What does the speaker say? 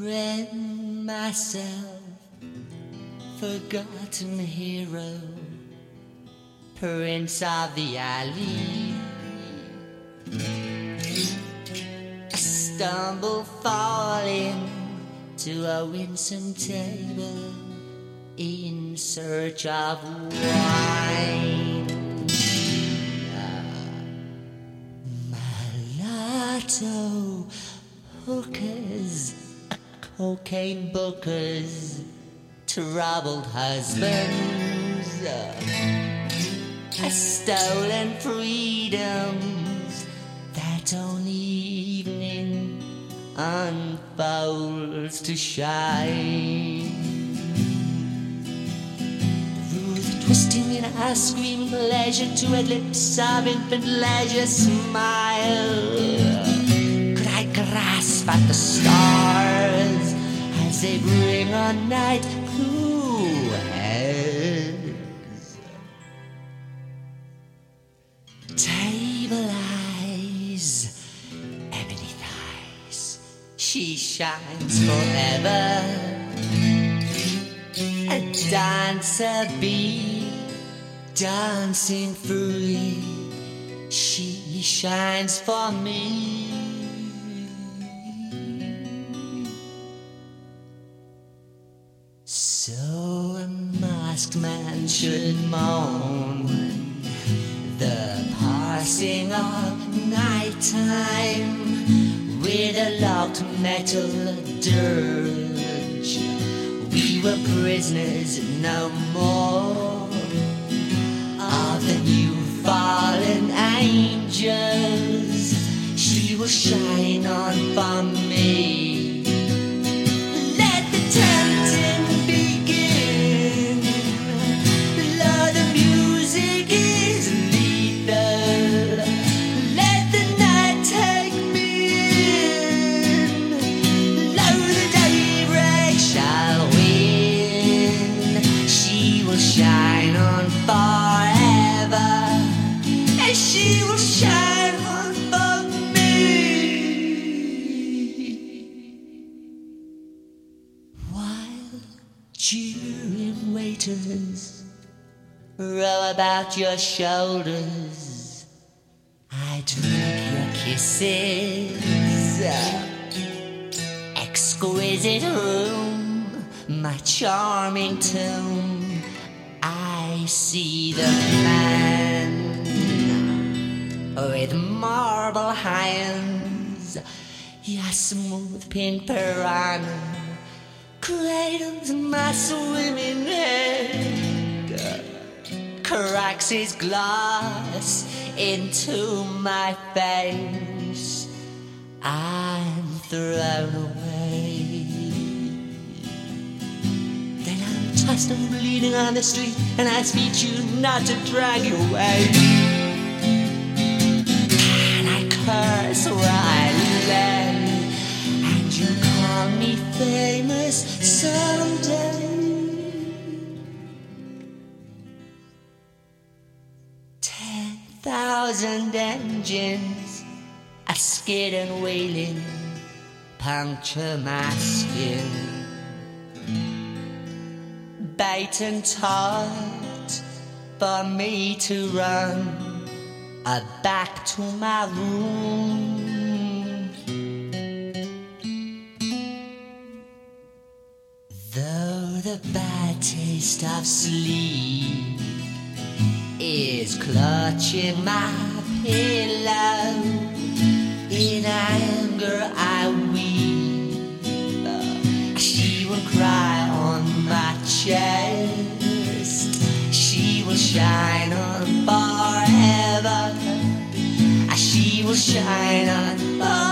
Ren myself, forgotten hero, prince of the alley. I stumble falling to a winsome table in search of wine. Ah, Mulatto hookers, cocaine bookers, troubled husbands, a stolen freedoms that only evening unfolds to shine. Ruth twisting in her screaming pleasure to her lips of infant leisure smile. Could I grasp at the stars they bring a night who has table eyes, ebony thighs. She shines forever. A dancer bee, dancing free. She shines for me. So a masked man should mourn the passing of nighttime with a locked metal dirge. We were prisoners no more of the new fallen angels. Shine on forever. And she will shine on for me. While jeering waiters row about your shoulders, I drink your kisses. Exquisite room, my charming tomb. See the man with marble hands, your smooth pink piranha cradles my swimming head, cracks his glass into my face. I'm thrown away. Then I'm tossed and bleeding on the street, and I speak you not to drag you away. And I curse where I lay, and you call me famous someday. Ten thousand engines are skid and wailing, puncture my skin. Bait and taught for me to run uh, back to my room. Though the bad taste of sleep is clutching my pillow, in anger I chest. She will shine on forever. She will shine on